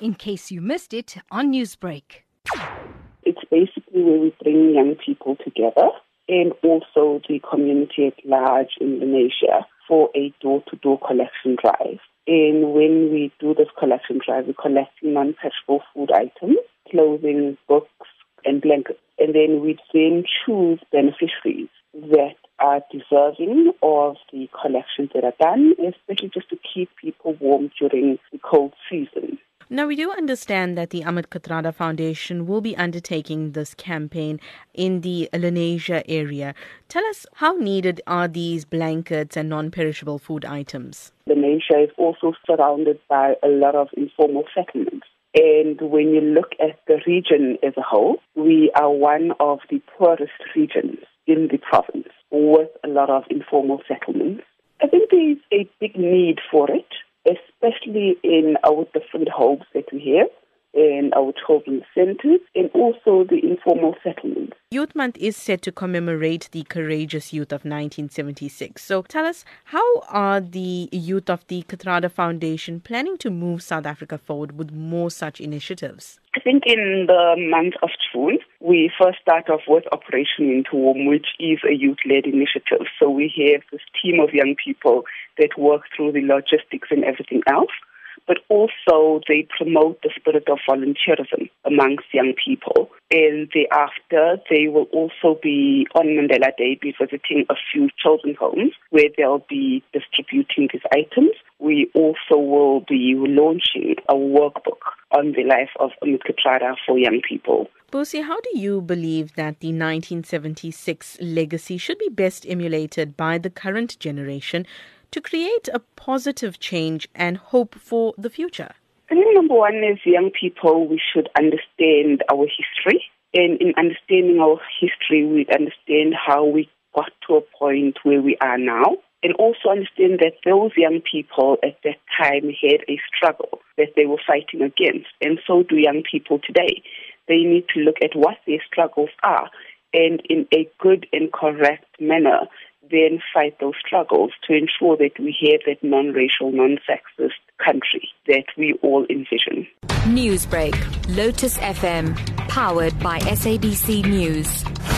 in case you missed it on Newsbreak. It's basically where we bring young people together and also the community at large in Lenasia for a door-to-door collection drive. And when we do this collection drive, we collect non-perishable food items, clothing, books, and blankets. And then we then choose beneficiaries that are deserving of the collections that are done, especially just to keep people warm during the cold season. Now, we do understand that the Ahmed Kathrada Foundation will be undertaking this campaign in the Lenasia area. Tell us how needed are these blankets and non perishable food items? Lenasia is also surrounded by a lot of informal settlements. And when you look at the region as a whole, we are one of the poorest regions in the province with a lot of informal settlements. I think there is a big need for it especially in our different homes that we have and our children's centers and also the informal settlements. Youth Month is set to commemorate the courageous youth of 1976. So tell us, how are the youth of the Kathrada Foundation planning to move South Africa forward with more such initiatives? I think in the month of June, we first start off with Operation Winter Warm, which is a youth-led initiative. So we have this team of young people that work through the logistics and everything else but also they promote the spirit of volunteerism amongst young people. And thereafter, they will also be on Mandela Day be visiting a few children's homes where they'll be distributing these items. We also will be launching a workbook on the life of Kathrada for young people. Busi, how do you believe that the 1976 legacy should be best emulated by the current generation to create a positive change and hope for the future? I think number one is young people, we should understand our history. And in understanding our history, we understand how we got to a point where we are now. And also understand that those young people at that time had a struggle that they were fighting against. And so do young people today. They need to look at what their struggles are and in a good and correct manner then fight those struggles to ensure that we have that non-racial, non-sexist country that we all envision. Newsbreak, Lotus FM, powered by SABC News.